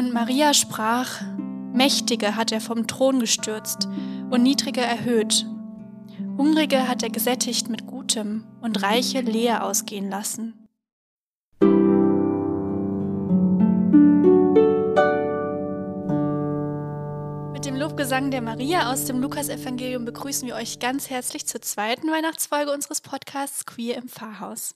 Und Maria sprach, Mächtige hat er vom Thron gestürzt und Niedrige erhöht. Hungrige hat er gesättigt mit Gutem und Reiche leer ausgehen lassen. Mit dem Lobgesang der Maria aus dem Lukasevangelium begrüßen wir euch ganz herzlich zur zweiten Weihnachtsfolge unseres Podcasts Queer im Pfarrhaus.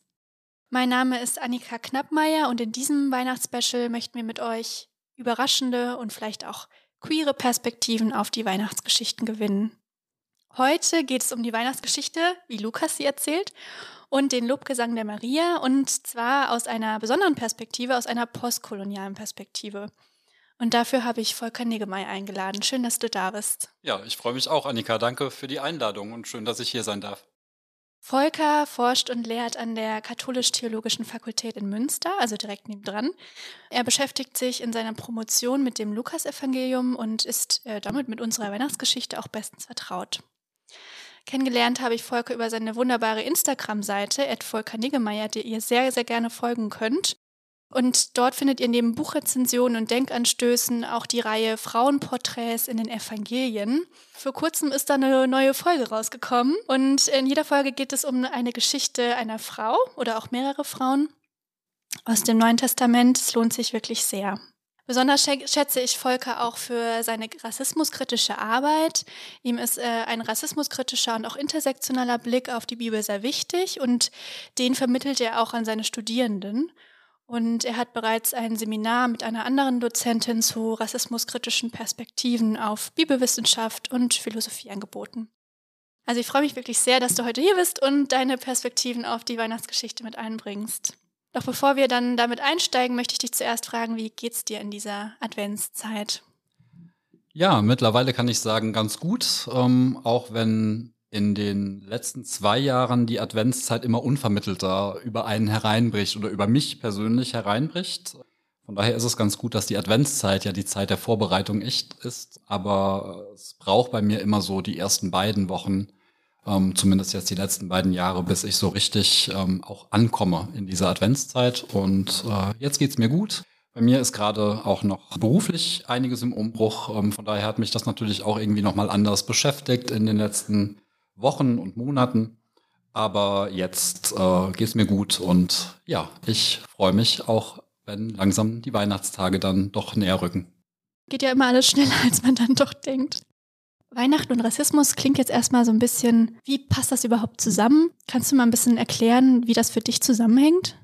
Mein Name ist Annika Knappmeier und in diesem Weihnachtsspecial möchten wir mit euch überraschende und vielleicht auch queere Perspektiven auf die Weihnachtsgeschichten gewinnen. Heute geht es um die Weihnachtsgeschichte, wie Lukas sie erzählt, und den Lobgesang der Maria, und zwar aus einer besonderen Perspektive, aus einer postkolonialen Perspektive. Und dafür habe ich Volker Niggemey eingeladen. Schön, dass du da bist. Ja, ich freue mich auch, Annika. Danke für die Einladung und schön, dass ich hier sein darf. Volker forscht und lehrt an der Katholisch-Theologischen Fakultät in Münster, also direkt nebendran. Er beschäftigt sich in seiner Promotion mit dem Lukasevangelium und ist äh, damit mit unserer Weihnachtsgeschichte auch bestens vertraut. Kennengelernt habe ich Volker über seine wunderbare Instagram-Seite, Volker Niggemeier, der ihr sehr, sehr gerne folgen könnt. Und dort findet ihr neben Buchrezensionen und Denkanstößen auch die Reihe Frauenporträts in den Evangelien. Vor kurzem ist da eine neue Folge rausgekommen und in jeder Folge geht es um eine Geschichte einer Frau oder auch mehrere Frauen aus dem Neuen Testament. Es lohnt sich wirklich sehr. Besonders schätze ich Volker auch für seine rassismuskritische Arbeit. Ihm ist äh, ein rassismuskritischer und auch intersektionaler Blick auf die Bibel sehr wichtig und den vermittelt er auch an seine Studierenden. Und er hat bereits ein Seminar mit einer anderen Dozentin zu rassismuskritischen Perspektiven auf Bibelwissenschaft und Philosophie angeboten. Also ich freue mich wirklich sehr, dass du heute hier bist und deine Perspektiven auf die Weihnachtsgeschichte mit einbringst. Doch bevor wir dann damit einsteigen, möchte ich dich zuerst fragen, wie geht's dir in dieser Adventszeit? Ja, mittlerweile kann ich sagen, ganz gut, ähm, auch wenn in den letzten zwei Jahren die Adventszeit immer unvermittelter über einen hereinbricht oder über mich persönlich hereinbricht. Von daher ist es ganz gut, dass die Adventszeit ja die Zeit der Vorbereitung echt ist, aber es braucht bei mir immer so die ersten beiden Wochen, ähm, zumindest jetzt die letzten beiden Jahre, bis ich so richtig ähm, auch ankomme in dieser Adventszeit. Und äh, jetzt geht's mir gut. Bei mir ist gerade auch noch beruflich einiges im Umbruch. Ähm, von daher hat mich das natürlich auch irgendwie nochmal anders beschäftigt in den letzten Wochen und Monaten. Aber jetzt äh, geht es mir gut und ja, ich freue mich auch, wenn langsam die Weihnachtstage dann doch näher rücken. Geht ja immer alles schneller, als man dann doch denkt. Weihnachten und Rassismus klingt jetzt erstmal so ein bisschen, wie passt das überhaupt zusammen? Kannst du mal ein bisschen erklären, wie das für dich zusammenhängt?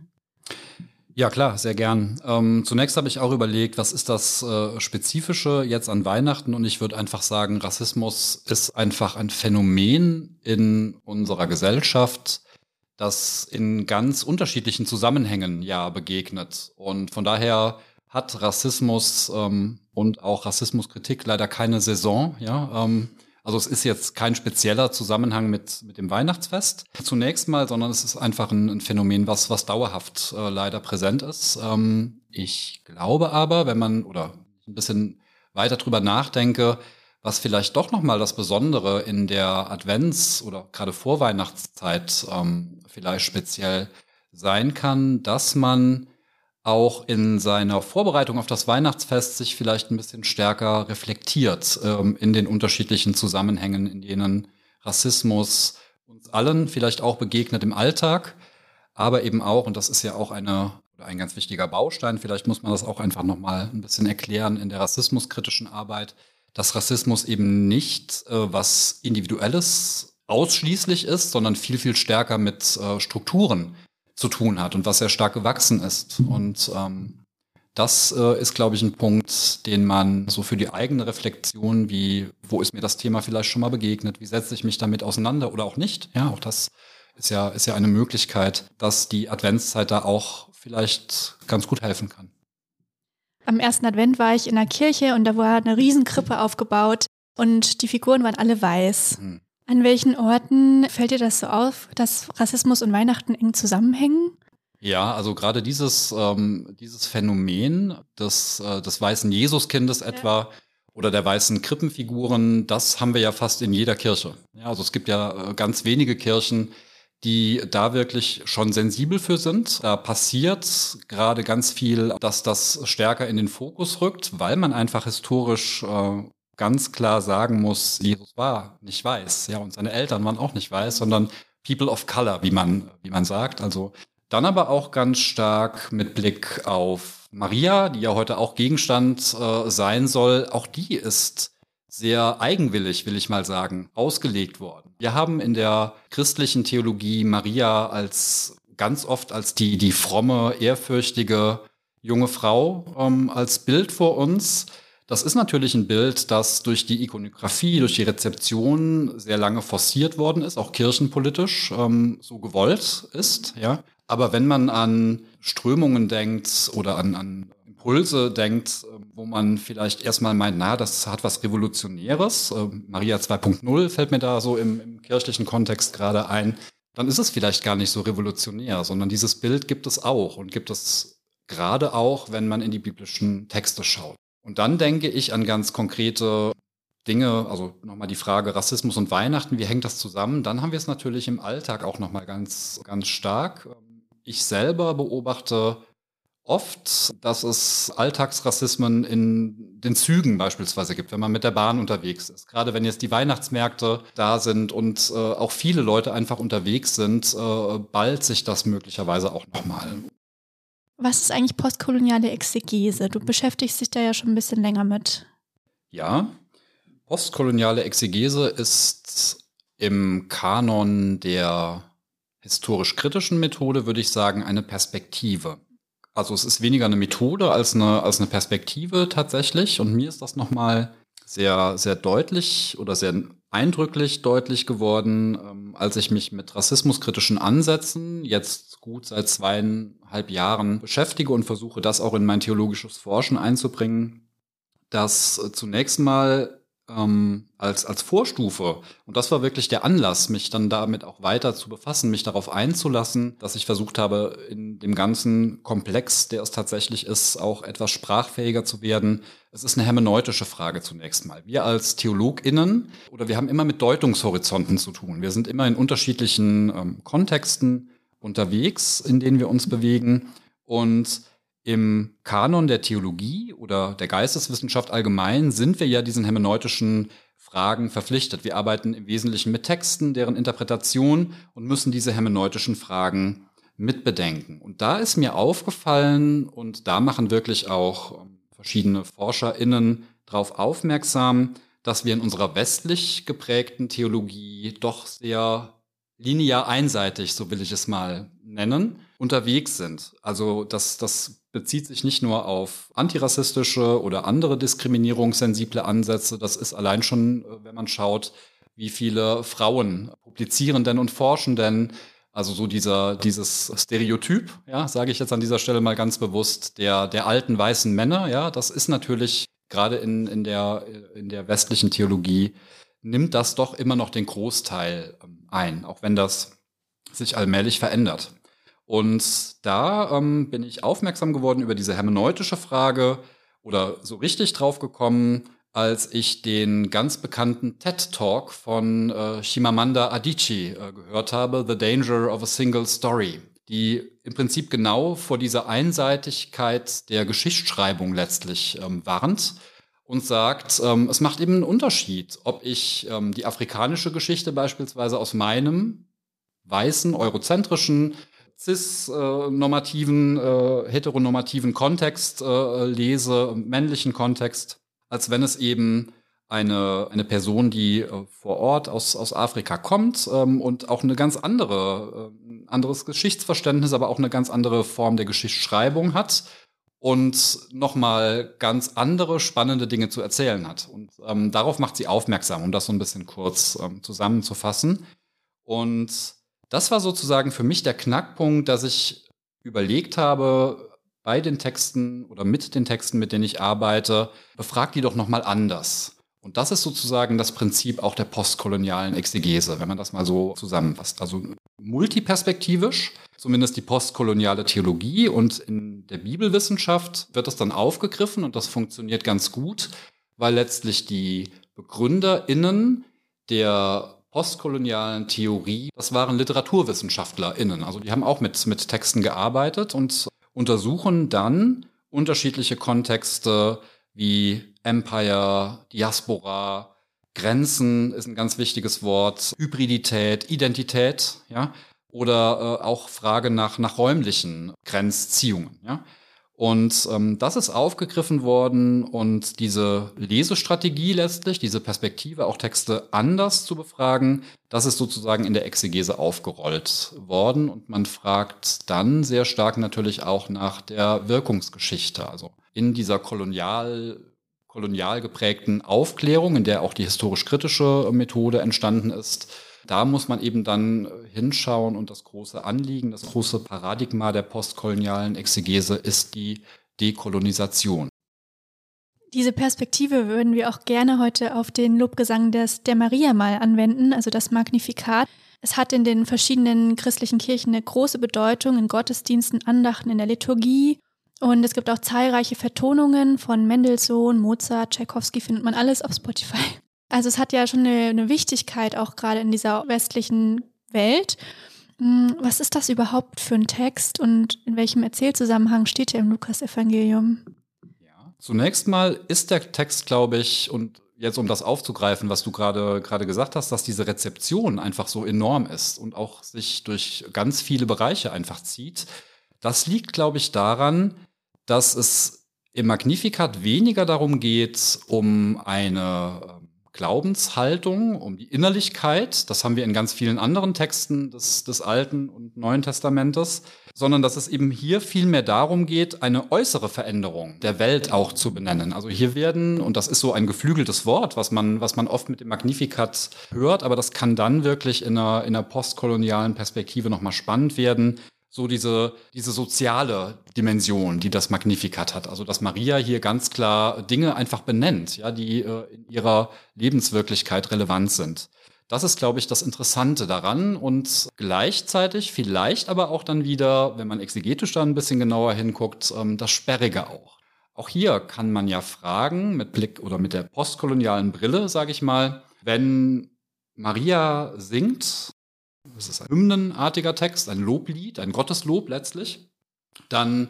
Ja, klar, sehr gern. Ähm, zunächst habe ich auch überlegt, was ist das äh, Spezifische jetzt an Weihnachten? Und ich würde einfach sagen, Rassismus ist einfach ein Phänomen in unserer Gesellschaft, das in ganz unterschiedlichen Zusammenhängen ja begegnet. Und von daher hat Rassismus ähm, und auch Rassismuskritik leider keine Saison. Ja, ähm, also es ist jetzt kein spezieller Zusammenhang mit, mit dem Weihnachtsfest zunächst mal, sondern es ist einfach ein, ein Phänomen, was, was dauerhaft äh, leider präsent ist. Ähm, ich glaube aber, wenn man oder ein bisschen weiter drüber nachdenke, was vielleicht doch nochmal das Besondere in der Advents- oder gerade Vorweihnachtszeit ähm, vielleicht speziell sein kann, dass man auch in seiner Vorbereitung auf das Weihnachtsfest sich vielleicht ein bisschen stärker reflektiert ähm, in den unterschiedlichen Zusammenhängen, in denen Rassismus uns allen vielleicht auch begegnet im Alltag, aber eben auch, und das ist ja auch eine, ein ganz wichtiger Baustein, vielleicht muss man das auch einfach nochmal ein bisschen erklären in der rassismuskritischen Arbeit, dass Rassismus eben nicht äh, was Individuelles ausschließlich ist, sondern viel, viel stärker mit äh, Strukturen zu tun hat und was sehr stark gewachsen ist. Und ähm, das äh, ist, glaube ich, ein Punkt, den man so für die eigene Reflexion, wie, wo ist mir das Thema vielleicht schon mal begegnet, wie setze ich mich damit auseinander oder auch nicht, ja, auch das ist ja, ist ja eine Möglichkeit, dass die Adventszeit da auch vielleicht ganz gut helfen kann. Am ersten Advent war ich in der Kirche und da war eine Riesenkrippe aufgebaut und die Figuren waren alle weiß. Hm. An welchen Orten fällt dir das so auf, dass Rassismus und Weihnachten eng zusammenhängen? Ja, also gerade dieses, ähm, dieses Phänomen des, äh, des weißen Jesuskindes ja. etwa oder der weißen Krippenfiguren, das haben wir ja fast in jeder Kirche. Ja, also es gibt ja äh, ganz wenige Kirchen, die da wirklich schon sensibel für sind. Da passiert gerade ganz viel, dass das stärker in den Fokus rückt, weil man einfach historisch äh, ganz klar sagen muss, Jesus war nicht weiß, ja, und seine Eltern waren auch nicht weiß, sondern People of Color, wie man, wie man sagt. Also dann aber auch ganz stark mit Blick auf Maria, die ja heute auch Gegenstand äh, sein soll. Auch die ist sehr eigenwillig, will ich mal sagen, ausgelegt worden. Wir haben in der christlichen Theologie Maria als ganz oft als die, die fromme, ehrfürchtige junge Frau ähm, als Bild vor uns. Das ist natürlich ein Bild, das durch die Ikonografie, durch die Rezeption sehr lange forciert worden ist, auch kirchenpolitisch ähm, so gewollt ist. Ja. Aber wenn man an Strömungen denkt oder an, an Impulse denkt, äh, wo man vielleicht erstmal meint, na, das hat was Revolutionäres. Äh, Maria 2.0 fällt mir da so im, im kirchlichen Kontext gerade ein. Dann ist es vielleicht gar nicht so revolutionär, sondern dieses Bild gibt es auch und gibt es gerade auch, wenn man in die biblischen Texte schaut. Und dann denke ich an ganz konkrete Dinge, also nochmal die Frage Rassismus und Weihnachten, wie hängt das zusammen? Dann haben wir es natürlich im Alltag auch nochmal ganz, ganz stark. Ich selber beobachte oft, dass es Alltagsrassismen in den Zügen beispielsweise gibt, wenn man mit der Bahn unterwegs ist. Gerade wenn jetzt die Weihnachtsmärkte da sind und äh, auch viele Leute einfach unterwegs sind, äh, ballt sich das möglicherweise auch nochmal. Was ist eigentlich postkoloniale Exegese? Du beschäftigst dich da ja schon ein bisschen länger mit. Ja, postkoloniale Exegese ist im Kanon der historisch-kritischen Methode, würde ich sagen, eine Perspektive. Also es ist weniger eine Methode als eine, als eine Perspektive tatsächlich. Und mir ist das nochmal sehr, sehr deutlich oder sehr eindrücklich deutlich geworden, ähm, als ich mich mit rassismuskritischen Ansätzen jetzt gut seit zweieinhalb Jahren beschäftige und versuche, das auch in mein theologisches Forschen einzubringen, dass äh, zunächst mal ähm, als, als Vorstufe. Und das war wirklich der Anlass, mich dann damit auch weiter zu befassen, mich darauf einzulassen, dass ich versucht habe, in dem ganzen Komplex, der es tatsächlich ist, auch etwas sprachfähiger zu werden. Es ist eine hermeneutische Frage zunächst mal. Wir als TheologInnen oder wir haben immer mit Deutungshorizonten zu tun. Wir sind immer in unterschiedlichen ähm, Kontexten unterwegs, in denen wir uns bewegen. Und im Kanon der Theologie oder der Geisteswissenschaft allgemein sind wir ja diesen hermeneutischen Fragen verpflichtet. Wir arbeiten im Wesentlichen mit Texten, deren Interpretation und müssen diese hermeneutischen Fragen mitbedenken. Und da ist mir aufgefallen, und da machen wirklich auch ähm, verschiedene ForscherInnen darauf aufmerksam, dass wir in unserer westlich geprägten Theologie doch sehr linear einseitig, so will ich es mal nennen, unterwegs sind. Also das, das bezieht sich nicht nur auf antirassistische oder andere diskriminierungssensible Ansätze. Das ist allein schon, äh, wenn man schaut, wie viele Frauen publizieren denn und forschen denn. Also so dieser, dieses Stereotyp, ja, sage ich jetzt an dieser Stelle mal ganz bewusst, der, der alten weißen Männer, ja, das ist natürlich gerade in, in, der, in der westlichen Theologie, nimmt das doch immer noch den Großteil ähm, ein, auch wenn das sich allmählich verändert. Und da ähm, bin ich aufmerksam geworden über diese hermeneutische Frage oder so richtig drauf gekommen, als ich den ganz bekannten TED Talk von äh, Shimamanda Adichie äh, gehört habe, The Danger of a Single Story, die im Prinzip genau vor dieser Einseitigkeit der Geschichtsschreibung letztlich ähm, warnt und sagt, ähm, es macht eben einen Unterschied, ob ich ähm, die afrikanische Geschichte beispielsweise aus meinem weißen, eurozentrischen cis-normativen, äh, heteronormativen Kontext äh, lese, männlichen Kontext, als wenn es eben eine, eine Person, die äh, vor Ort aus, aus Afrika kommt ähm, und auch eine ganz andere, äh, anderes Geschichtsverständnis, aber auch eine ganz andere Form der Geschichtsschreibung hat und nochmal ganz andere spannende Dinge zu erzählen hat. Und ähm, darauf macht sie aufmerksam, um das so ein bisschen kurz ähm, zusammenzufassen. Und das war sozusagen für mich der Knackpunkt, dass ich überlegt habe, bei den Texten oder mit den Texten, mit denen ich arbeite, befrag die doch nochmal anders. Und das ist sozusagen das Prinzip auch der postkolonialen Exegese, wenn man das mal so zusammenfasst. Also multiperspektivisch, zumindest die postkoloniale Theologie und in der Bibelwissenschaft wird das dann aufgegriffen und das funktioniert ganz gut, weil letztlich die BegründerInnen der postkolonialen Theorie, das waren LiteraturwissenschaftlerInnen. Also die haben auch mit, mit Texten gearbeitet und untersuchen dann unterschiedliche Kontexte wie Empire, Diaspora, Grenzen ist ein ganz wichtiges Wort, Hybridität, Identität, ja, oder äh, auch Frage nach, nach räumlichen Grenzziehungen, ja. Und ähm, das ist aufgegriffen worden und diese Lesestrategie letztlich, diese Perspektive, auch Texte anders zu befragen, das ist sozusagen in der Exegese aufgerollt worden. Und man fragt dann sehr stark natürlich auch nach der Wirkungsgeschichte. Also in dieser kolonial, kolonial geprägten Aufklärung, in der auch die historisch-kritische Methode entstanden ist, da muss man eben dann äh, hinschauen und das große Anliegen, das große Paradigma der postkolonialen Exegese ist die Dekolonisation. Diese Perspektive würden wir auch gerne heute auf den Lobgesang des, der Maria mal anwenden, also das Magnifikat. Es hat in den verschiedenen christlichen Kirchen eine große Bedeutung in Gottesdiensten, Andachten, in der Liturgie. Und es gibt auch zahlreiche Vertonungen von Mendelssohn, Mozart, Tchaikovsky, findet man alles auf Spotify. Also es hat ja schon eine, eine Wichtigkeit auch gerade in dieser westlichen Welt. Hm, was ist das überhaupt für ein Text und in welchem Erzählzusammenhang steht er im Lukas-Evangelium? Ja. Zunächst mal ist der Text, glaube ich, und jetzt um das aufzugreifen, was du gerade gerade gesagt hast, dass diese Rezeption einfach so enorm ist und auch sich durch ganz viele Bereiche einfach zieht. Das liegt, glaube ich, daran, dass es im Magnificat weniger darum geht, um eine Glaubenshaltung, um die Innerlichkeit. Das haben wir in ganz vielen anderen Texten des, des Alten und Neuen Testamentes, sondern dass es eben hier viel mehr darum geht, eine äußere Veränderung der Welt auch zu benennen. Also hier werden, und das ist so ein geflügeltes Wort, was man, was man oft mit dem Magnificat hört, aber das kann dann wirklich in einer, in einer postkolonialen Perspektive nochmal spannend werden, so diese, diese soziale Dimension, die das Magnificat hat. Also dass Maria hier ganz klar Dinge einfach benennt, ja, die äh, in ihrer Lebenswirklichkeit relevant sind. Das ist, glaube ich, das Interessante daran und gleichzeitig vielleicht aber auch dann wieder, wenn man exegetisch da ein bisschen genauer hinguckt, ähm, das Sperrige auch. Auch hier kann man ja fragen, mit Blick oder mit der postkolonialen Brille, sage ich mal, wenn Maria singt, das ist ein hymnenartiger Text, ein Loblied, ein Gotteslob letztlich, dann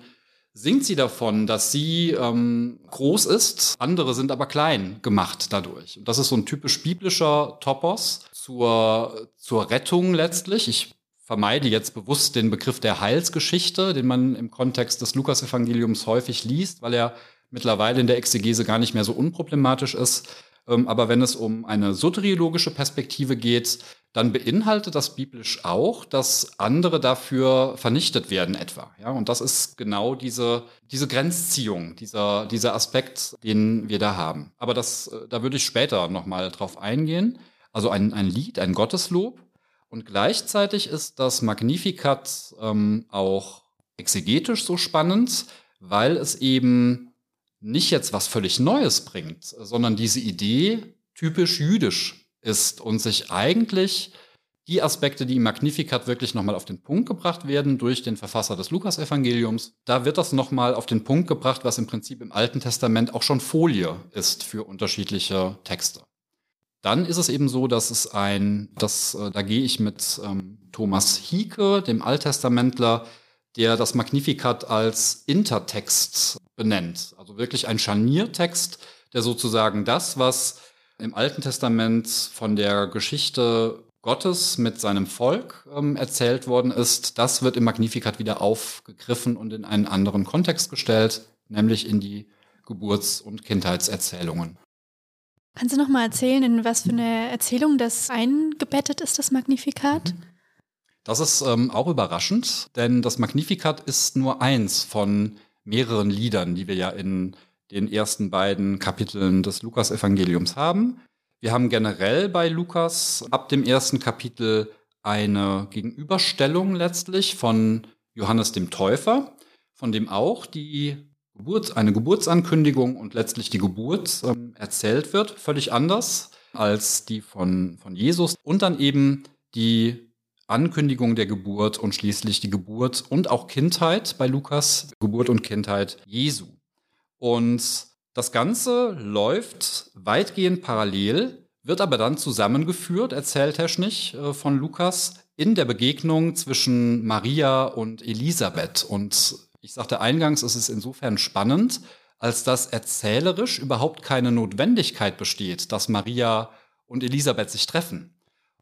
singt sie davon, dass sie ähm, groß ist, andere sind aber klein gemacht dadurch. Und das ist so ein typisch biblischer Topos zur, zur Rettung letztlich. Ich vermeide jetzt bewusst den Begriff der Heilsgeschichte, den man im Kontext des Lukasevangeliums häufig liest, weil er mittlerweile in der Exegese gar nicht mehr so unproblematisch ist. Ähm, aber wenn es um eine soteriologische Perspektive geht, dann beinhaltet das biblisch auch, dass andere dafür vernichtet werden etwa. Ja, und das ist genau diese, diese Grenzziehung, dieser, dieser Aspekt, den wir da haben. Aber das, äh, da würde ich später nochmal drauf eingehen. Also ein, ein Lied, ein Gotteslob. Und gleichzeitig ist das Magnificat ähm, auch exegetisch so spannend, weil es eben nicht jetzt was völlig Neues bringt, sondern diese Idee typisch jüdisch ist und sich eigentlich die Aspekte, die im Magnificat wirklich nochmal auf den Punkt gebracht werden durch den Verfasser des Lukas-Evangeliums, da wird das nochmal auf den Punkt gebracht, was im Prinzip im Alten Testament auch schon Folie ist für unterschiedliche Texte. Dann ist es eben so, dass es ein, das, äh, da gehe ich mit ähm, Thomas Hieke, dem Alttestamentler, der das Magnificat als Intertext benennt. Also wirklich ein Scharniertext, der sozusagen das, was im Alten Testament von der Geschichte Gottes mit seinem Volk ähm, erzählt worden ist, das wird im Magnificat wieder aufgegriffen und in einen anderen Kontext gestellt, nämlich in die Geburts- und Kindheitserzählungen. Kannst du noch mal erzählen, in was für eine Erzählung das eingebettet ist, das Magnifikat? Mhm. Das ist ähm, auch überraschend, denn das Magnificat ist nur eins von mehreren Liedern, die wir ja in den ersten beiden Kapiteln des Lukas-Evangeliums haben. Wir haben generell bei Lukas ab dem ersten Kapitel eine Gegenüberstellung letztlich von Johannes dem Täufer, von dem auch die Geburt, eine Geburtsankündigung und letztlich die Geburt ähm, erzählt wird, völlig anders als die von, von Jesus. Und dann eben die Ankündigung der Geburt und schließlich die Geburt und auch Kindheit bei Lukas, Geburt und Kindheit Jesu. Und das Ganze läuft weitgehend parallel wird aber dann zusammengeführt, erzähltechnisch äh, von Lukas, in der Begegnung zwischen Maria und Elisabeth. Und ich sagte eingangs, es ist insofern spannend, als dass erzählerisch überhaupt keine Notwendigkeit besteht, dass Maria und Elisabeth sich treffen.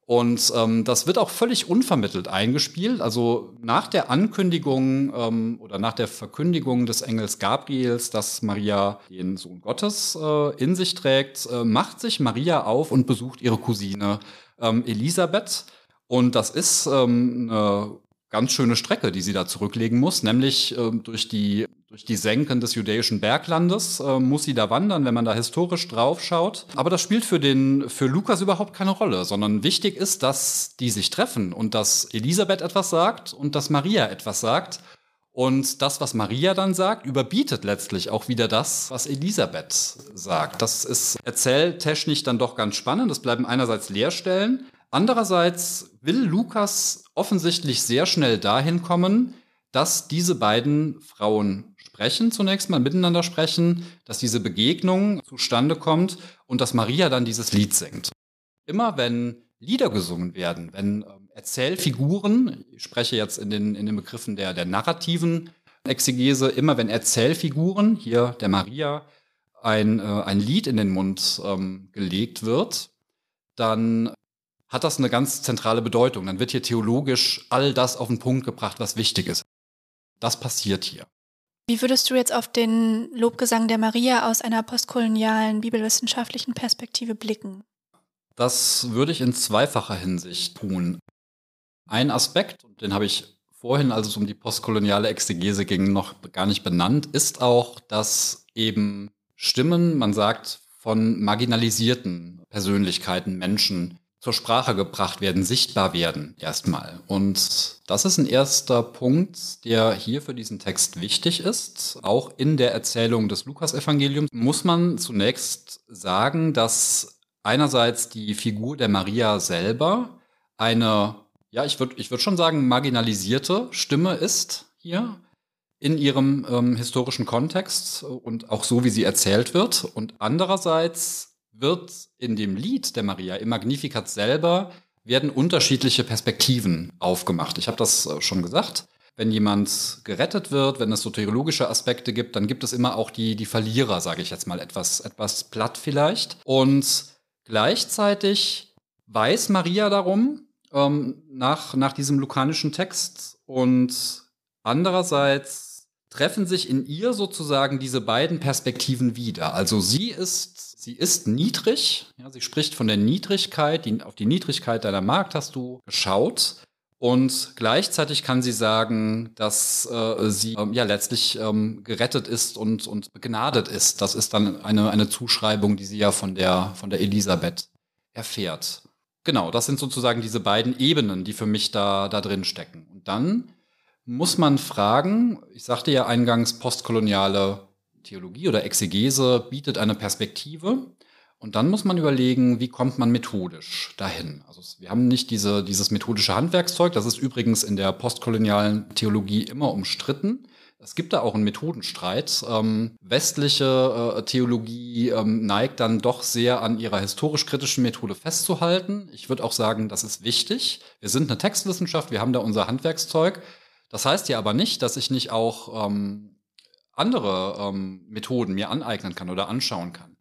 Und ähm, das wird auch völlig unvermittelt eingespielt. Also nach der Ankündigung ähm, oder nach der Verkündigung des Engels Gabriels, dass Maria den Sohn Gottes äh, in sich trägt, äh, macht sich Maria auf und besucht ihre Cousine ähm, Elisabeth. Und das ist ähm, eine ganz schöne Strecke, die sie da zurücklegen muss, nämlich äh, durch die durch die Senken des judäischen Berglandes äh, muss sie da wandern, wenn man da historisch drauf schaut. Aber das spielt für den für Lukas überhaupt keine Rolle, sondern wichtig ist, dass die sich treffen und dass Elisabeth etwas sagt und dass Maria etwas sagt. Und das, was Maria dann sagt, überbietet letztlich auch wieder das, was Elisabeth sagt. Das ist erzähltechnisch dann doch ganz spannend. Es bleiben einerseits Leerstellen, Andererseits will Lukas offensichtlich sehr schnell dahin kommen, dass diese beiden Frauen sprechen, zunächst mal miteinander sprechen, dass diese Begegnung zustande kommt und dass Maria dann dieses Lied singt. Immer wenn Lieder gesungen werden, wenn ähm, Erzählfiguren, ich spreche jetzt in den, in den Begriffen der, der narrativen Exegese, immer wenn Erzählfiguren, hier der Maria, ein, äh, ein Lied in den Mund ähm, gelegt wird, dann hat das eine ganz zentrale Bedeutung. Dann wird hier theologisch all das auf den Punkt gebracht, was wichtig ist. Das passiert hier. Wie würdest du jetzt auf den Lobgesang der Maria aus einer postkolonialen bibelwissenschaftlichen Perspektive blicken? Das würde ich in zweifacher Hinsicht tun. Ein Aspekt, und den habe ich vorhin, als es um die postkoloniale Exegese ging, noch gar nicht benannt, ist auch, dass eben Stimmen, man sagt, von marginalisierten Persönlichkeiten, Menschen zur Sprache gebracht werden, sichtbar werden erstmal. Und das ist ein erster Punkt, der hier für diesen Text wichtig ist. Auch in der Erzählung des Lukasevangeliums muss man zunächst sagen, dass einerseits die Figur der Maria selber eine, ja, ich würde ich würd schon sagen, marginalisierte Stimme ist hier in ihrem ähm, historischen Kontext und auch so, wie sie erzählt wird. Und andererseits wird in dem Lied der Maria, im Magnificat selber, werden unterschiedliche Perspektiven aufgemacht. Ich habe das äh, schon gesagt. Wenn jemand gerettet wird, wenn es soteriologische Aspekte gibt, dann gibt es immer auch die, die Verlierer, sage ich jetzt mal etwas, etwas platt vielleicht. Und gleichzeitig weiß Maria darum, ähm, nach, nach diesem lukanischen Text. Und andererseits treffen sich in ihr sozusagen diese beiden Perspektiven wieder. Also sie ist Sie ist niedrig. Ja, sie spricht von der Niedrigkeit. Die, auf die Niedrigkeit deiner Markt hast du geschaut. Und gleichzeitig kann sie sagen, dass äh, sie ähm, ja letztlich ähm, gerettet ist und, und begnadet ist. Das ist dann eine, eine Zuschreibung, die sie ja von der, von der Elisabeth erfährt. Genau, das sind sozusagen diese beiden Ebenen, die für mich da, da drin stecken. Und dann muss man fragen, ich sagte ja eingangs postkoloniale Theologie oder Exegese bietet eine Perspektive. Und dann muss man überlegen, wie kommt man methodisch dahin. Also wir haben nicht diese, dieses methodische Handwerkszeug, das ist übrigens in der postkolonialen Theologie immer umstritten. Es gibt da auch einen Methodenstreit. Ähm, westliche äh, Theologie ähm, neigt dann doch sehr an ihrer historisch-kritischen Methode festzuhalten. Ich würde auch sagen, das ist wichtig. Wir sind eine Textwissenschaft, wir haben da unser Handwerkszeug. Das heißt ja aber nicht, dass ich nicht auch ähm, andere ähm, Methoden mir aneignen kann oder anschauen kann,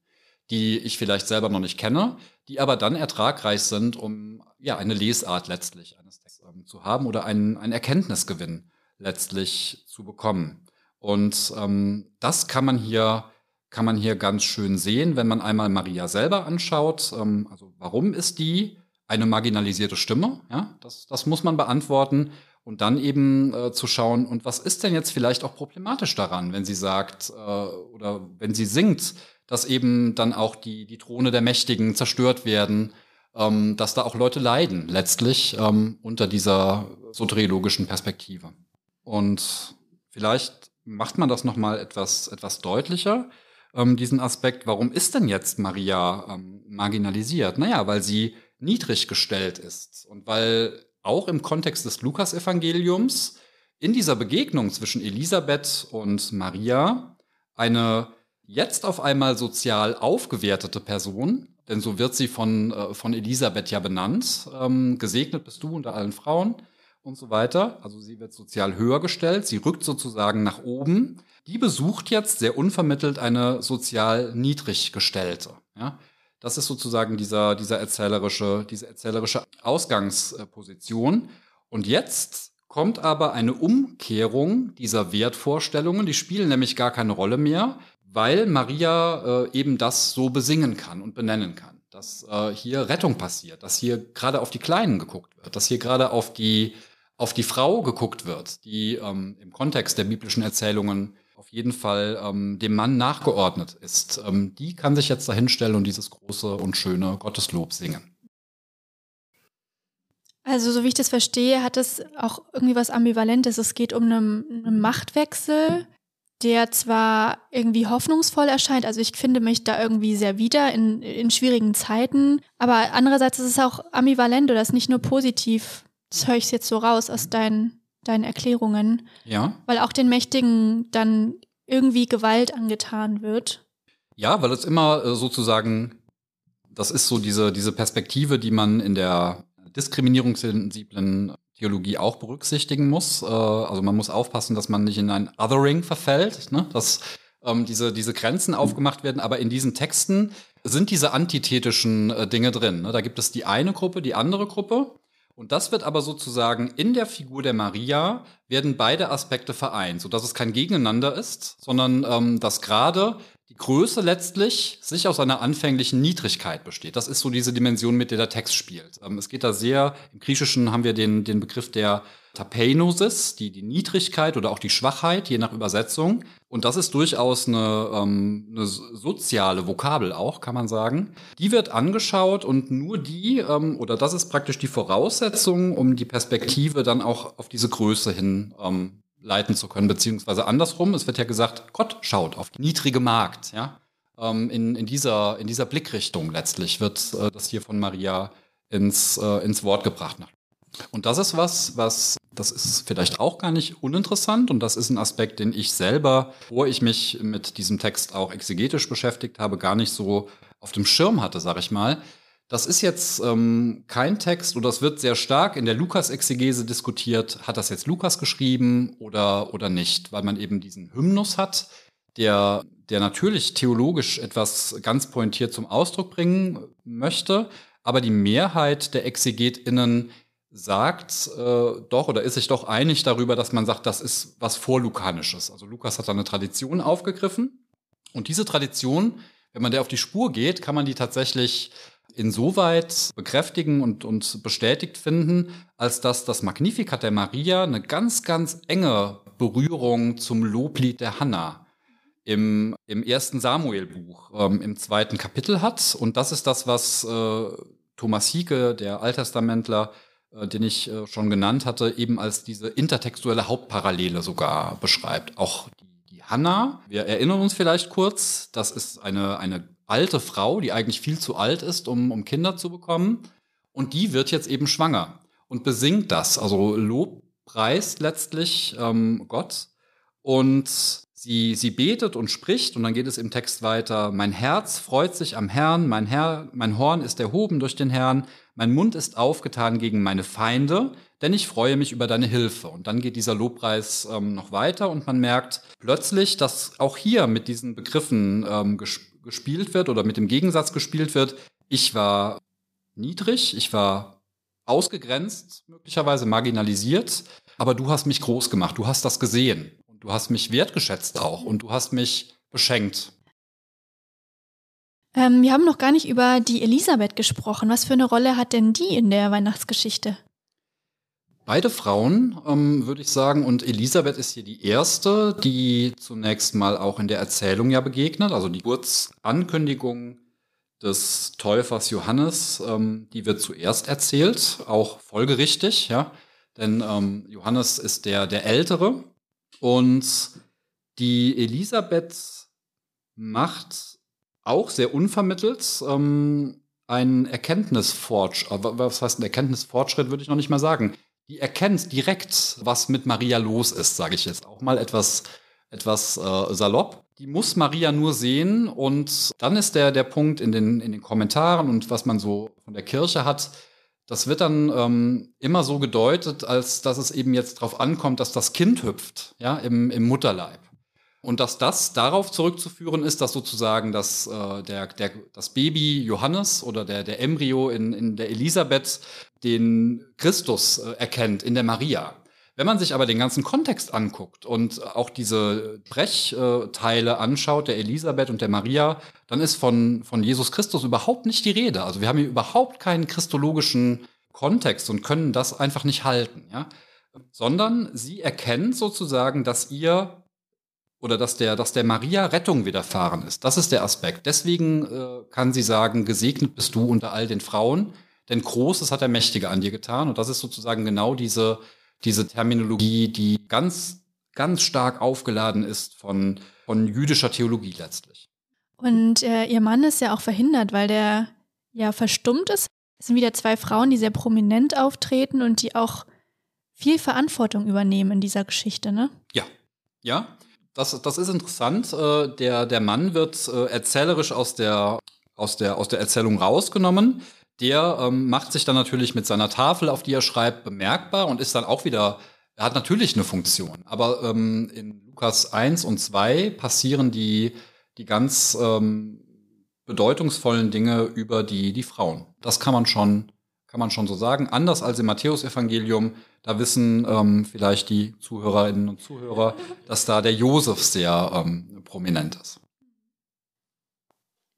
die ich vielleicht selber noch nicht kenne, die aber dann ertragreich sind, um ja eine Lesart letztlich eines Textes ähm, zu haben oder einen, einen Erkenntnisgewinn letztlich zu bekommen. Und ähm, das kann man hier kann man hier ganz schön sehen, wenn man einmal Maria selber anschaut. Ähm, also warum ist die eine marginalisierte Stimme? Ja, das, das muss man beantworten. Und dann eben äh, zu schauen, und was ist denn jetzt vielleicht auch problematisch daran, wenn sie sagt äh, oder wenn sie singt, dass eben dann auch die, die Throne der Mächtigen zerstört werden, ähm, dass da auch Leute leiden, letztlich ähm, unter dieser soteriologischen Perspektive. Und vielleicht macht man das nochmal etwas, etwas deutlicher, ähm, diesen Aspekt, warum ist denn jetzt Maria ähm, marginalisiert? Naja, weil sie niedrig gestellt ist und weil auch im Kontext des Lukasevangeliums in dieser Begegnung zwischen Elisabeth und Maria eine jetzt auf einmal sozial aufgewertete Person, denn so wird sie von, äh, von Elisabeth ja benannt, ähm, gesegnet bist du unter allen Frauen und so weiter. Also sie wird sozial höher gestellt, sie rückt sozusagen nach oben. Die besucht jetzt sehr unvermittelt eine sozial niedrig gestellte. Ja? Das ist sozusagen dieser, dieser erzählerische, diese erzählerische Ausgangsposition. Und jetzt kommt aber eine Umkehrung dieser Wertvorstellungen. Die spielen nämlich gar keine Rolle mehr, weil Maria äh, eben das so besingen kann und benennen kann. Dass äh, hier Rettung passiert, dass hier gerade auf die Kleinen geguckt wird, dass hier gerade auf die, auf die Frau geguckt wird, die ähm, im Kontext der biblischen Erzählungen auf jeden Fall ähm, dem Mann nachgeordnet ist. Ähm, die kann sich jetzt dahinstellen und dieses große und schöne Gotteslob singen. Also, so wie ich das verstehe, hat es auch irgendwie was Ambivalentes. Es geht um einen, einen, Machtwechsel, der zwar irgendwie hoffnungsvoll erscheint, also ich finde mich da irgendwie sehr wieder in, in schwierigen Zeiten, aber andererseits ist es auch ambivalent oder ist nicht nur positiv. Das höre ich jetzt so raus aus deinen, deinen Erklärungen. Ja. Weil auch den Mächtigen dann irgendwie Gewalt angetan wird. Ja, weil es immer äh, sozusagen, das ist so diese, diese Perspektive, die man in der diskriminierungssensiblen Theologie auch berücksichtigen muss. Äh, also man muss aufpassen, dass man nicht in ein Othering verfällt, ne? dass ähm, diese, diese Grenzen aufgemacht werden. Aber in diesen Texten sind diese antithetischen äh, Dinge drin. Ne? Da gibt es die eine Gruppe, die andere Gruppe. Und das wird aber sozusagen in der Figur der Maria werden beide Aspekte vereint, sodass es kein Gegeneinander ist, sondern ähm, dass gerade die Größe letztlich sich aus einer anfänglichen Niedrigkeit besteht. Das ist so diese Dimension, mit der der Text spielt. Ähm, es geht da sehr, im Griechischen haben wir den, den Begriff der Tapeinosis, die, die Niedrigkeit oder auch die Schwachheit, je nach Übersetzung. Und das ist durchaus eine, ähm, eine soziale Vokabel auch, kann man sagen. Die wird angeschaut und nur die, ähm, oder das ist praktisch die Voraussetzung, um die Perspektive dann auch auf diese Größe hin ähm, leiten zu können, beziehungsweise andersrum. Es wird ja gesagt, Gott schaut auf die niedrige Magd, ja. Ähm, in, in, dieser, in dieser Blickrichtung letztlich wird äh, das hier von Maria ins, äh, ins Wort gebracht. Und das ist was, was, das ist vielleicht auch gar nicht uninteressant und das ist ein Aspekt, den ich selber, wo ich mich mit diesem Text auch exegetisch beschäftigt habe, gar nicht so auf dem Schirm hatte, sag ich mal. Das ist jetzt ähm, kein Text oder es wird sehr stark in der Lukas-Exegese diskutiert. Hat das jetzt Lukas geschrieben oder, oder nicht? Weil man eben diesen Hymnus hat, der, der natürlich theologisch etwas ganz pointiert zum Ausdruck bringen möchte. Aber die Mehrheit der ExegetInnen sagt äh, doch oder ist sich doch einig darüber, dass man sagt, das ist was Vorlukanisches. Also Lukas hat da eine Tradition aufgegriffen. Und diese Tradition, wenn man der auf die Spur geht, kann man die tatsächlich insoweit bekräftigen und, und bestätigt finden, als dass das Magnificat der Maria eine ganz, ganz enge Berührung zum Loblied der Hanna im, im ersten Samuel-Buch, ähm, im zweiten Kapitel hat. Und das ist das, was äh, Thomas Hieke, der Alttestamentler, den ich äh, schon genannt hatte, eben als diese intertextuelle Hauptparallele sogar beschreibt. Auch die, die Hanna, wir erinnern uns vielleicht kurz, das ist eine, eine alte Frau, die eigentlich viel zu alt ist, um, um Kinder zu bekommen. Und die wird jetzt eben schwanger und besingt das, also lobpreist letztlich ähm, Gott. Und sie, sie betet und spricht und dann geht es im Text weiter. Mein Herz freut sich am Herrn, mein Herr, mein Horn ist erhoben durch den Herrn, mein Mund ist aufgetan gegen meine Feinde, denn ich freue mich über deine Hilfe. Und dann geht dieser Lobpreis ähm, noch weiter und man merkt plötzlich, dass auch hier mit diesen Begriffen ähm, gespielt wird oder mit dem Gegensatz gespielt wird. Ich war niedrig, ich war ausgegrenzt, möglicherweise marginalisiert, aber du hast mich groß gemacht, du hast das gesehen du hast mich wertgeschätzt auch und du hast mich beschenkt. Ähm, wir haben noch gar nicht über die Elisabeth gesprochen. Was für eine Rolle hat denn die in der Weihnachtsgeschichte? Beide Frauen, ähm, würde ich sagen. Und Elisabeth ist hier die erste, die zunächst mal auch in der Erzählung ja begegnet. Also die Geburtsankündigung des Täufers Johannes, ähm, die wird zuerst erzählt, auch folgerichtig, ja. Denn ähm, Johannes ist der, der Ältere. Und die Elisabeth macht auch sehr unvermittelt ähm, einen Erkenntnisfortschritt, äh, was heißt ein Erkenntnisfortschritt, würde ich noch nicht mal sagen die erkennt direkt, was mit Maria los ist, sage ich jetzt auch mal etwas, etwas äh, salopp. die muss Maria nur sehen und dann ist der, der Punkt in den, in den Kommentaren und was man so von der Kirche hat, das wird dann ähm, immer so gedeutet, als dass es eben jetzt darauf ankommt, dass das Kind hüpft, ja, im, im Mutterleib. Und dass das darauf zurückzuführen ist, dass sozusagen das, äh, der, der, das Baby Johannes oder der, der Embryo in, in der Elisabeth den Christus äh, erkennt, in der Maria. Wenn man sich aber den ganzen Kontext anguckt und auch diese Brechteile anschaut, der Elisabeth und der Maria, dann ist von, von Jesus Christus überhaupt nicht die Rede. Also wir haben hier überhaupt keinen christologischen Kontext und können das einfach nicht halten, ja. Sondern sie erkennt sozusagen, dass ihr oder dass der, dass der Maria Rettung widerfahren ist. Das ist der Aspekt. Deswegen äh, kann sie sagen, gesegnet bist du unter all den Frauen, denn Großes hat der Mächtige an dir getan. Und das ist sozusagen genau diese, diese Terminologie, die ganz, ganz stark aufgeladen ist von, von jüdischer Theologie letztlich. Und äh, ihr Mann ist ja auch verhindert, weil der ja verstummt ist. Es sind wieder zwei Frauen, die sehr prominent auftreten und die auch viel Verantwortung übernehmen in dieser Geschichte, ne? Ja, ja. Das, das ist interessant. Äh, der, der Mann wird äh, erzählerisch aus der, aus, der, aus der Erzählung rausgenommen der ähm, macht sich dann natürlich mit seiner Tafel, auf die er schreibt, bemerkbar und ist dann auch wieder, er hat natürlich eine Funktion. Aber ähm, in Lukas 1 und 2 passieren die, die ganz ähm, bedeutungsvollen Dinge über die, die Frauen. Das kann man schon, kann man schon so sagen. Anders als im Matthäusevangelium, da wissen ähm, vielleicht die Zuhörerinnen und Zuhörer, dass da der Josef sehr ähm, prominent ist.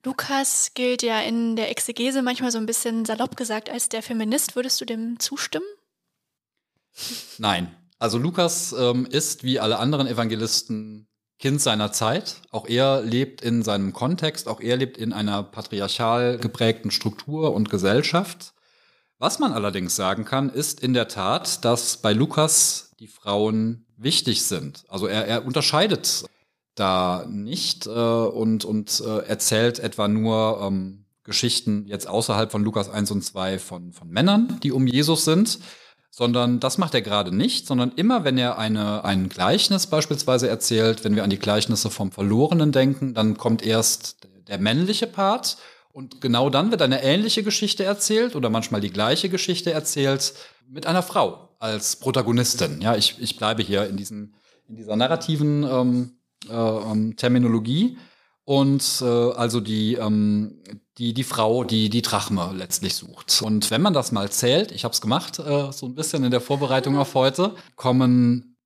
Lukas gilt ja in der Exegese manchmal so ein bisschen salopp gesagt als der Feminist. Würdest du dem zustimmen? Nein. Also Lukas ähm, ist wie alle anderen Evangelisten Kind seiner Zeit. Auch er lebt in seinem Kontext, auch er lebt in einer patriarchal geprägten Struktur und Gesellschaft. Was man allerdings sagen kann, ist in der Tat, dass bei Lukas die Frauen wichtig sind. Also er, er unterscheidet da nicht äh, und, und äh, erzählt etwa nur ähm, Geschichten jetzt außerhalb von Lukas 1 und 2 von, von Männern, die um Jesus sind, sondern das macht er gerade nicht, sondern immer wenn er eine, ein Gleichnis beispielsweise erzählt, wenn wir an die Gleichnisse vom Verlorenen denken, dann kommt erst der männliche Part und genau dann wird eine ähnliche Geschichte erzählt oder manchmal die gleiche Geschichte erzählt mit einer Frau als Protagonistin. Ja, ich, ich bleibe hier in diesem in dieser narrativen ähm, äh, ähm, Terminologie und äh, also die, ähm, die, die Frau, die die Drachme letztlich sucht. Und wenn man das mal zählt, ich habe es gemacht, äh, so ein bisschen in der Vorbereitung auf heute, kommen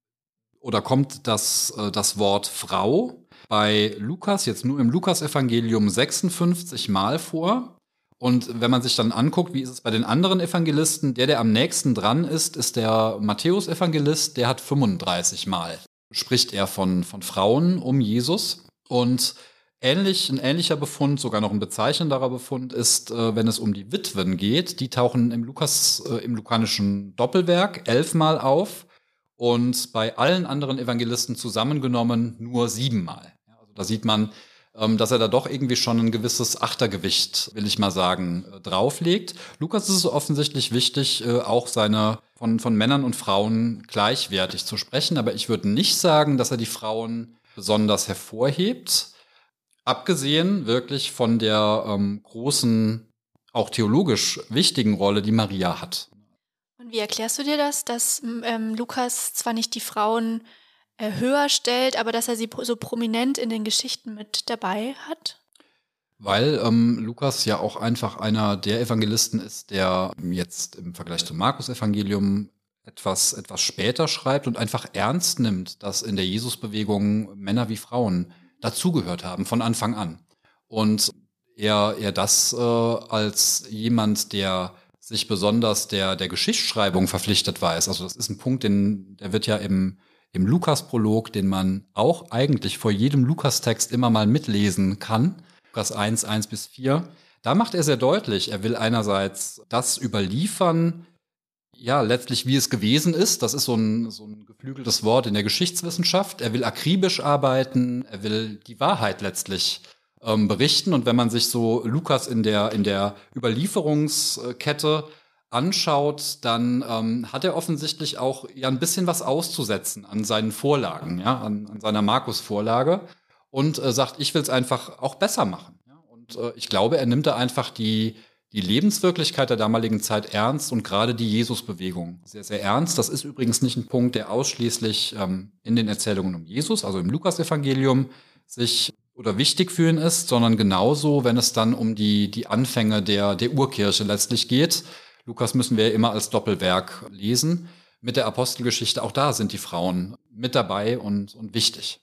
oder kommt das, äh, das Wort Frau bei Lukas, jetzt nur im Lukas-Evangelium 56 Mal vor. Und wenn man sich dann anguckt, wie ist es bei den anderen Evangelisten, der, der am nächsten dran ist, ist der Matthäus-Evangelist, der hat 35 Mal spricht er von, von Frauen um Jesus. Und ähnlich, ein ähnlicher Befund, sogar noch ein bezeichnenderer Befund ist, äh, wenn es um die Witwen geht. Die tauchen im Lukas, äh, im lukanischen Doppelwerk elfmal auf und bei allen anderen Evangelisten zusammengenommen nur siebenmal. Also da sieht man, dass er da doch irgendwie schon ein gewisses Achtergewicht, will ich mal sagen, äh, drauflegt. Lukas ist es offensichtlich wichtig, äh, auch seine von, von Männern und Frauen gleichwertig zu sprechen, aber ich würde nicht sagen, dass er die Frauen besonders hervorhebt. Abgesehen wirklich von der ähm, großen, auch theologisch wichtigen Rolle, die Maria hat. Und wie erklärst du dir das, dass ähm, Lukas zwar nicht die Frauen höher stellt, aber dass er sie so prominent in den Geschichten mit dabei hat? Weil ähm, Lukas ja auch einfach einer der Evangelisten ist, der jetzt im Vergleich zum Markus-Evangelium etwas, etwas später schreibt und einfach ernst nimmt, dass in der Jesusbewegung Männer wie Frauen dazugehört haben von Anfang an. Und er, er das äh, als jemand, der sich besonders der, der Geschichtsschreibung verpflichtet weiß. Also das ist ein Punkt, den, der wird ja im im Lukas-Prolog, den man auch eigentlich vor jedem Lukas-Text immer mal mitlesen kann, Lukas 1, 1 bis 4, da macht er sehr deutlich, er will einerseits das überliefern, ja, letztlich wie es gewesen ist. Das ist so ein, so ein geflügeltes Wort in der Geschichtswissenschaft. Er will akribisch arbeiten, er will die Wahrheit letztlich ähm, berichten. Und wenn man sich so Lukas in der, in der Überlieferungskette anschaut, dann ähm, hat er offensichtlich auch ja ein bisschen was auszusetzen an seinen Vorlagen, ja, an, an seiner Markus-Vorlage. und äh, sagt, ich will es einfach auch besser machen. Ja? Und äh, ich glaube, er nimmt da einfach die, die Lebenswirklichkeit der damaligen Zeit ernst und gerade die Jesusbewegung sehr, sehr ernst. Das ist übrigens nicht ein Punkt, der ausschließlich ähm, in den Erzählungen um Jesus, also im Lukasevangelium, sich oder wichtig für ihn ist, sondern genauso, wenn es dann um die, die Anfänge der, der Urkirche letztlich geht. Lukas müssen wir immer als Doppelwerk lesen. Mit der Apostelgeschichte, auch da sind die Frauen mit dabei und, und wichtig.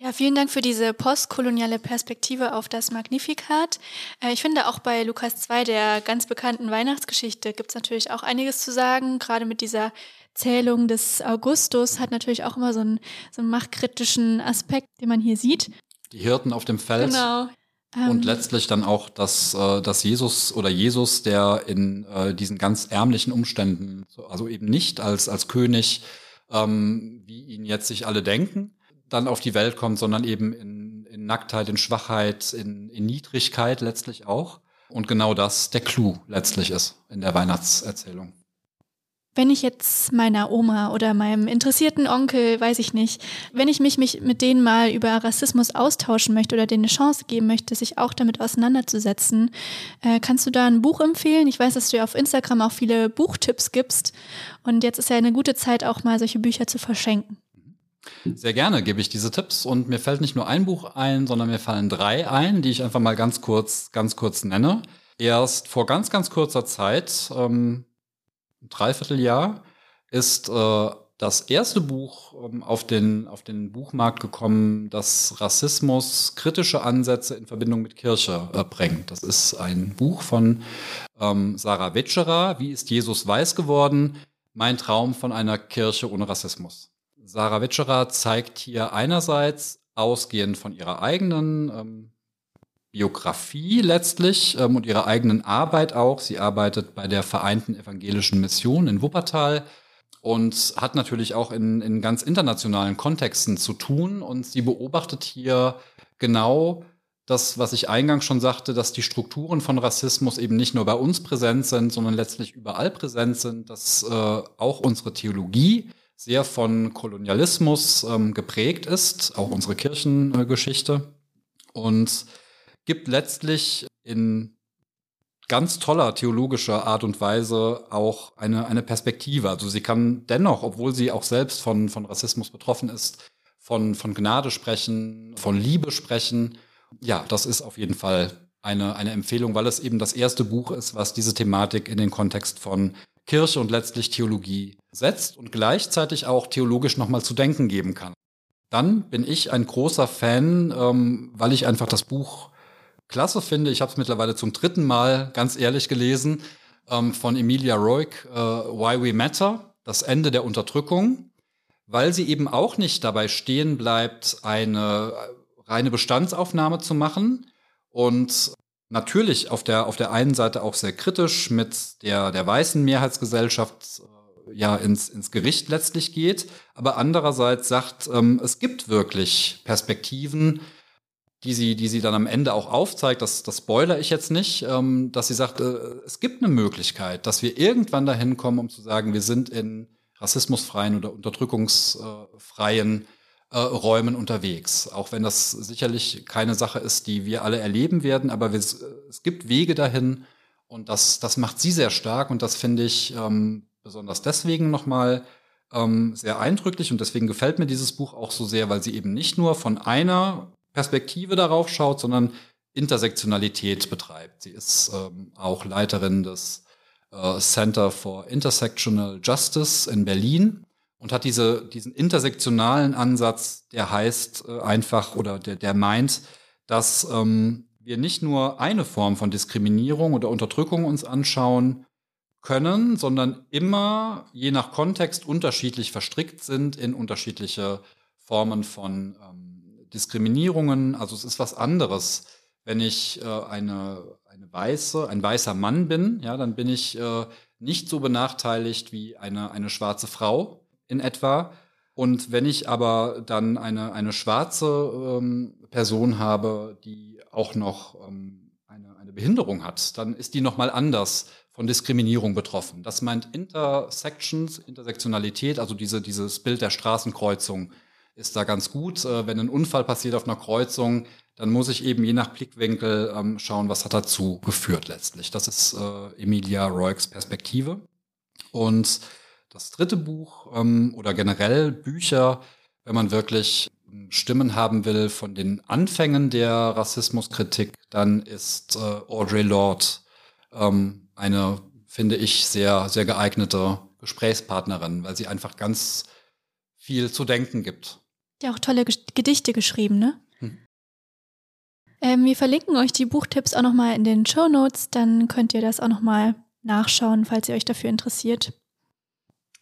Ja, vielen Dank für diese postkoloniale Perspektive auf das Magnificat. Äh, ich finde auch bei Lukas 2, der ganz bekannten Weihnachtsgeschichte, gibt es natürlich auch einiges zu sagen. Gerade mit dieser Zählung des Augustus hat natürlich auch immer so einen, so einen machtkritischen Aspekt, den man hier sieht. Die Hirten auf dem Feld. Genau. Und ähm, letztlich dann auch, dass, äh, dass Jesus oder Jesus, der in äh, diesen ganz ärmlichen Umständen, also eben nicht als, als König, ähm, wie ihn jetzt sich alle denken, dann auf die Welt kommt, sondern eben in, in Nacktheit, in Schwachheit, in, in Niedrigkeit letztlich auch. Und genau das der Clou letztlich ist in der Weihnachtserzählung. Wenn ich jetzt meiner Oma oder meinem interessierten Onkel, weiß ich nicht, wenn ich mich, mich mit denen mal über Rassismus austauschen möchte oder denen eine Chance geben möchte, sich auch damit auseinanderzusetzen, äh, kannst du da ein Buch empfehlen? Ich weiß, dass du ja auf Instagram auch viele Buchtipps gibst und jetzt ist ja eine gute Zeit, auch mal solche Bücher zu verschenken. Sehr gerne gebe ich diese Tipps und mir fällt nicht nur ein Buch ein, sondern mir fallen drei ein, die ich einfach mal ganz kurz, ganz kurz nenne. Erst vor ganz, ganz kurzer Zeit, ähm, Dreivierteljahr, ist äh, das erste Buch ähm, auf, den, auf den Buchmarkt gekommen, das Rassismus kritische Ansätze in Verbindung mit Kirche äh, bringt. Das ist ein Buch von ähm, Sarah Witscherer, Wie ist Jesus weiß geworden? Mein Traum von einer Kirche ohne Rassismus. Sarah Witscherer zeigt hier einerseits ausgehend von ihrer eigenen ähm, Biografie letztlich ähm, und ihrer eigenen Arbeit auch. Sie arbeitet bei der Vereinten Evangelischen Mission in Wuppertal und hat natürlich auch in, in ganz internationalen Kontexten zu tun. Und sie beobachtet hier genau das, was ich eingangs schon sagte, dass die Strukturen von Rassismus eben nicht nur bei uns präsent sind, sondern letztlich überall präsent sind, dass äh, auch unsere Theologie sehr von Kolonialismus ähm, geprägt ist, auch unsere Kirchengeschichte. und gibt letztlich in ganz toller theologischer Art und Weise auch eine, eine Perspektive. Also sie kann dennoch, obwohl sie auch selbst von, von Rassismus betroffen ist, von, von Gnade sprechen, von Liebe sprechen. Ja, das ist auf jeden Fall eine, eine Empfehlung, weil es eben das erste Buch ist, was diese Thematik in den Kontext von Kirche und letztlich Theologie setzt und gleichzeitig auch theologisch nochmal zu denken geben kann. Dann bin ich ein großer Fan, ähm, weil ich einfach das Buch klasse finde. Ich habe es mittlerweile zum dritten Mal ganz ehrlich gelesen ähm, von Emilia Roig, äh, Why We Matter, das Ende der Unterdrückung, weil sie eben auch nicht dabei stehen bleibt, eine reine Bestandsaufnahme zu machen und natürlich auf der, auf der einen Seite auch sehr kritisch mit der, der weißen Mehrheitsgesellschaft äh, ja ins, ins Gericht letztlich geht, aber andererseits sagt, ähm, es gibt wirklich Perspektiven, die sie, die sie dann am Ende auch aufzeigt, das, das spoiler ich jetzt nicht, ähm, dass sie sagt, äh, es gibt eine Möglichkeit, dass wir irgendwann dahin kommen, um zu sagen, wir sind in rassismusfreien oder unterdrückungsfreien äh, Räumen unterwegs. Auch wenn das sicherlich keine Sache ist, die wir alle erleben werden, aber wir, es gibt Wege dahin und das, das macht sie sehr stark und das finde ich ähm, besonders deswegen nochmal ähm, sehr eindrücklich und deswegen gefällt mir dieses Buch auch so sehr, weil sie eben nicht nur von einer Perspektive darauf schaut, sondern Intersektionalität betreibt. Sie ist ähm, auch Leiterin des äh, Center for Intersectional Justice in Berlin und hat diese, diesen intersektionalen Ansatz, der heißt äh, einfach oder der, der meint, dass ähm, wir nicht nur eine Form von Diskriminierung oder Unterdrückung uns anschauen können, sondern immer je nach Kontext unterschiedlich verstrickt sind in unterschiedliche Formen von ähm, Diskriminierungen. Also es ist was anderes, wenn ich äh, eine, eine weiße, ein weißer Mann bin, ja, dann bin ich äh, nicht so benachteiligt wie eine, eine schwarze Frau in etwa. Und wenn ich aber dann eine, eine schwarze ähm, Person habe, die auch noch ähm, eine, eine Behinderung hat, dann ist die nochmal anders von Diskriminierung betroffen. Das meint Intersections, Intersektionalität, also diese, dieses Bild der Straßenkreuzung, ist da ganz gut. Äh, wenn ein Unfall passiert auf einer Kreuzung, dann muss ich eben je nach Blickwinkel ähm, schauen, was hat dazu geführt letztlich. Das ist äh, Emilia Roigs Perspektive. Und das dritte Buch ähm, oder generell Bücher, wenn man wirklich Stimmen haben will von den Anfängen der Rassismuskritik, dann ist äh, Audre Lorde ähm, eine, finde ich, sehr, sehr geeignete Gesprächspartnerin, weil sie einfach ganz viel zu denken gibt. Ja, auch tolle Gedichte geschrieben, ne? Hm. Ähm, wir verlinken euch die Buchtipps auch nochmal in den Show Notes, dann könnt ihr das auch nochmal nachschauen, falls ihr euch dafür interessiert.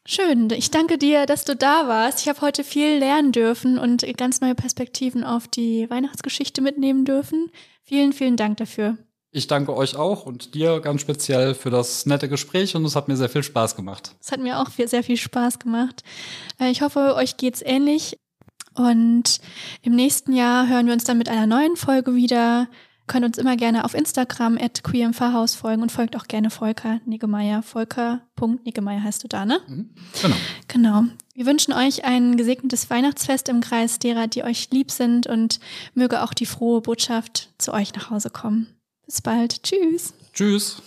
Schön, ich danke dir, dass du da warst. Ich habe heute viel lernen dürfen und ganz neue Perspektiven auf die Weihnachtsgeschichte mitnehmen dürfen. Vielen, vielen Dank dafür. Ich danke euch auch und dir ganz speziell für das nette Gespräch und es hat mir sehr viel Spaß gemacht. Es hat mir auch sehr viel Spaß gemacht. Äh, ich hoffe, euch geht's ähnlich. Und im nächsten Jahr hören wir uns dann mit einer neuen Folge wieder könnt uns immer gerne auf Instagram at queermfahrhaus folgen und folgt auch gerne Volker Niggemeier. Volker.niggemeier heißt du da, ne? Mhm, genau. Genau. Wir wünschen euch ein gesegnetes Weihnachtsfest im Kreis derer, die euch lieb sind und möge auch die frohe Botschaft zu euch nach Hause kommen. Bis bald. Tschüss. Tschüss.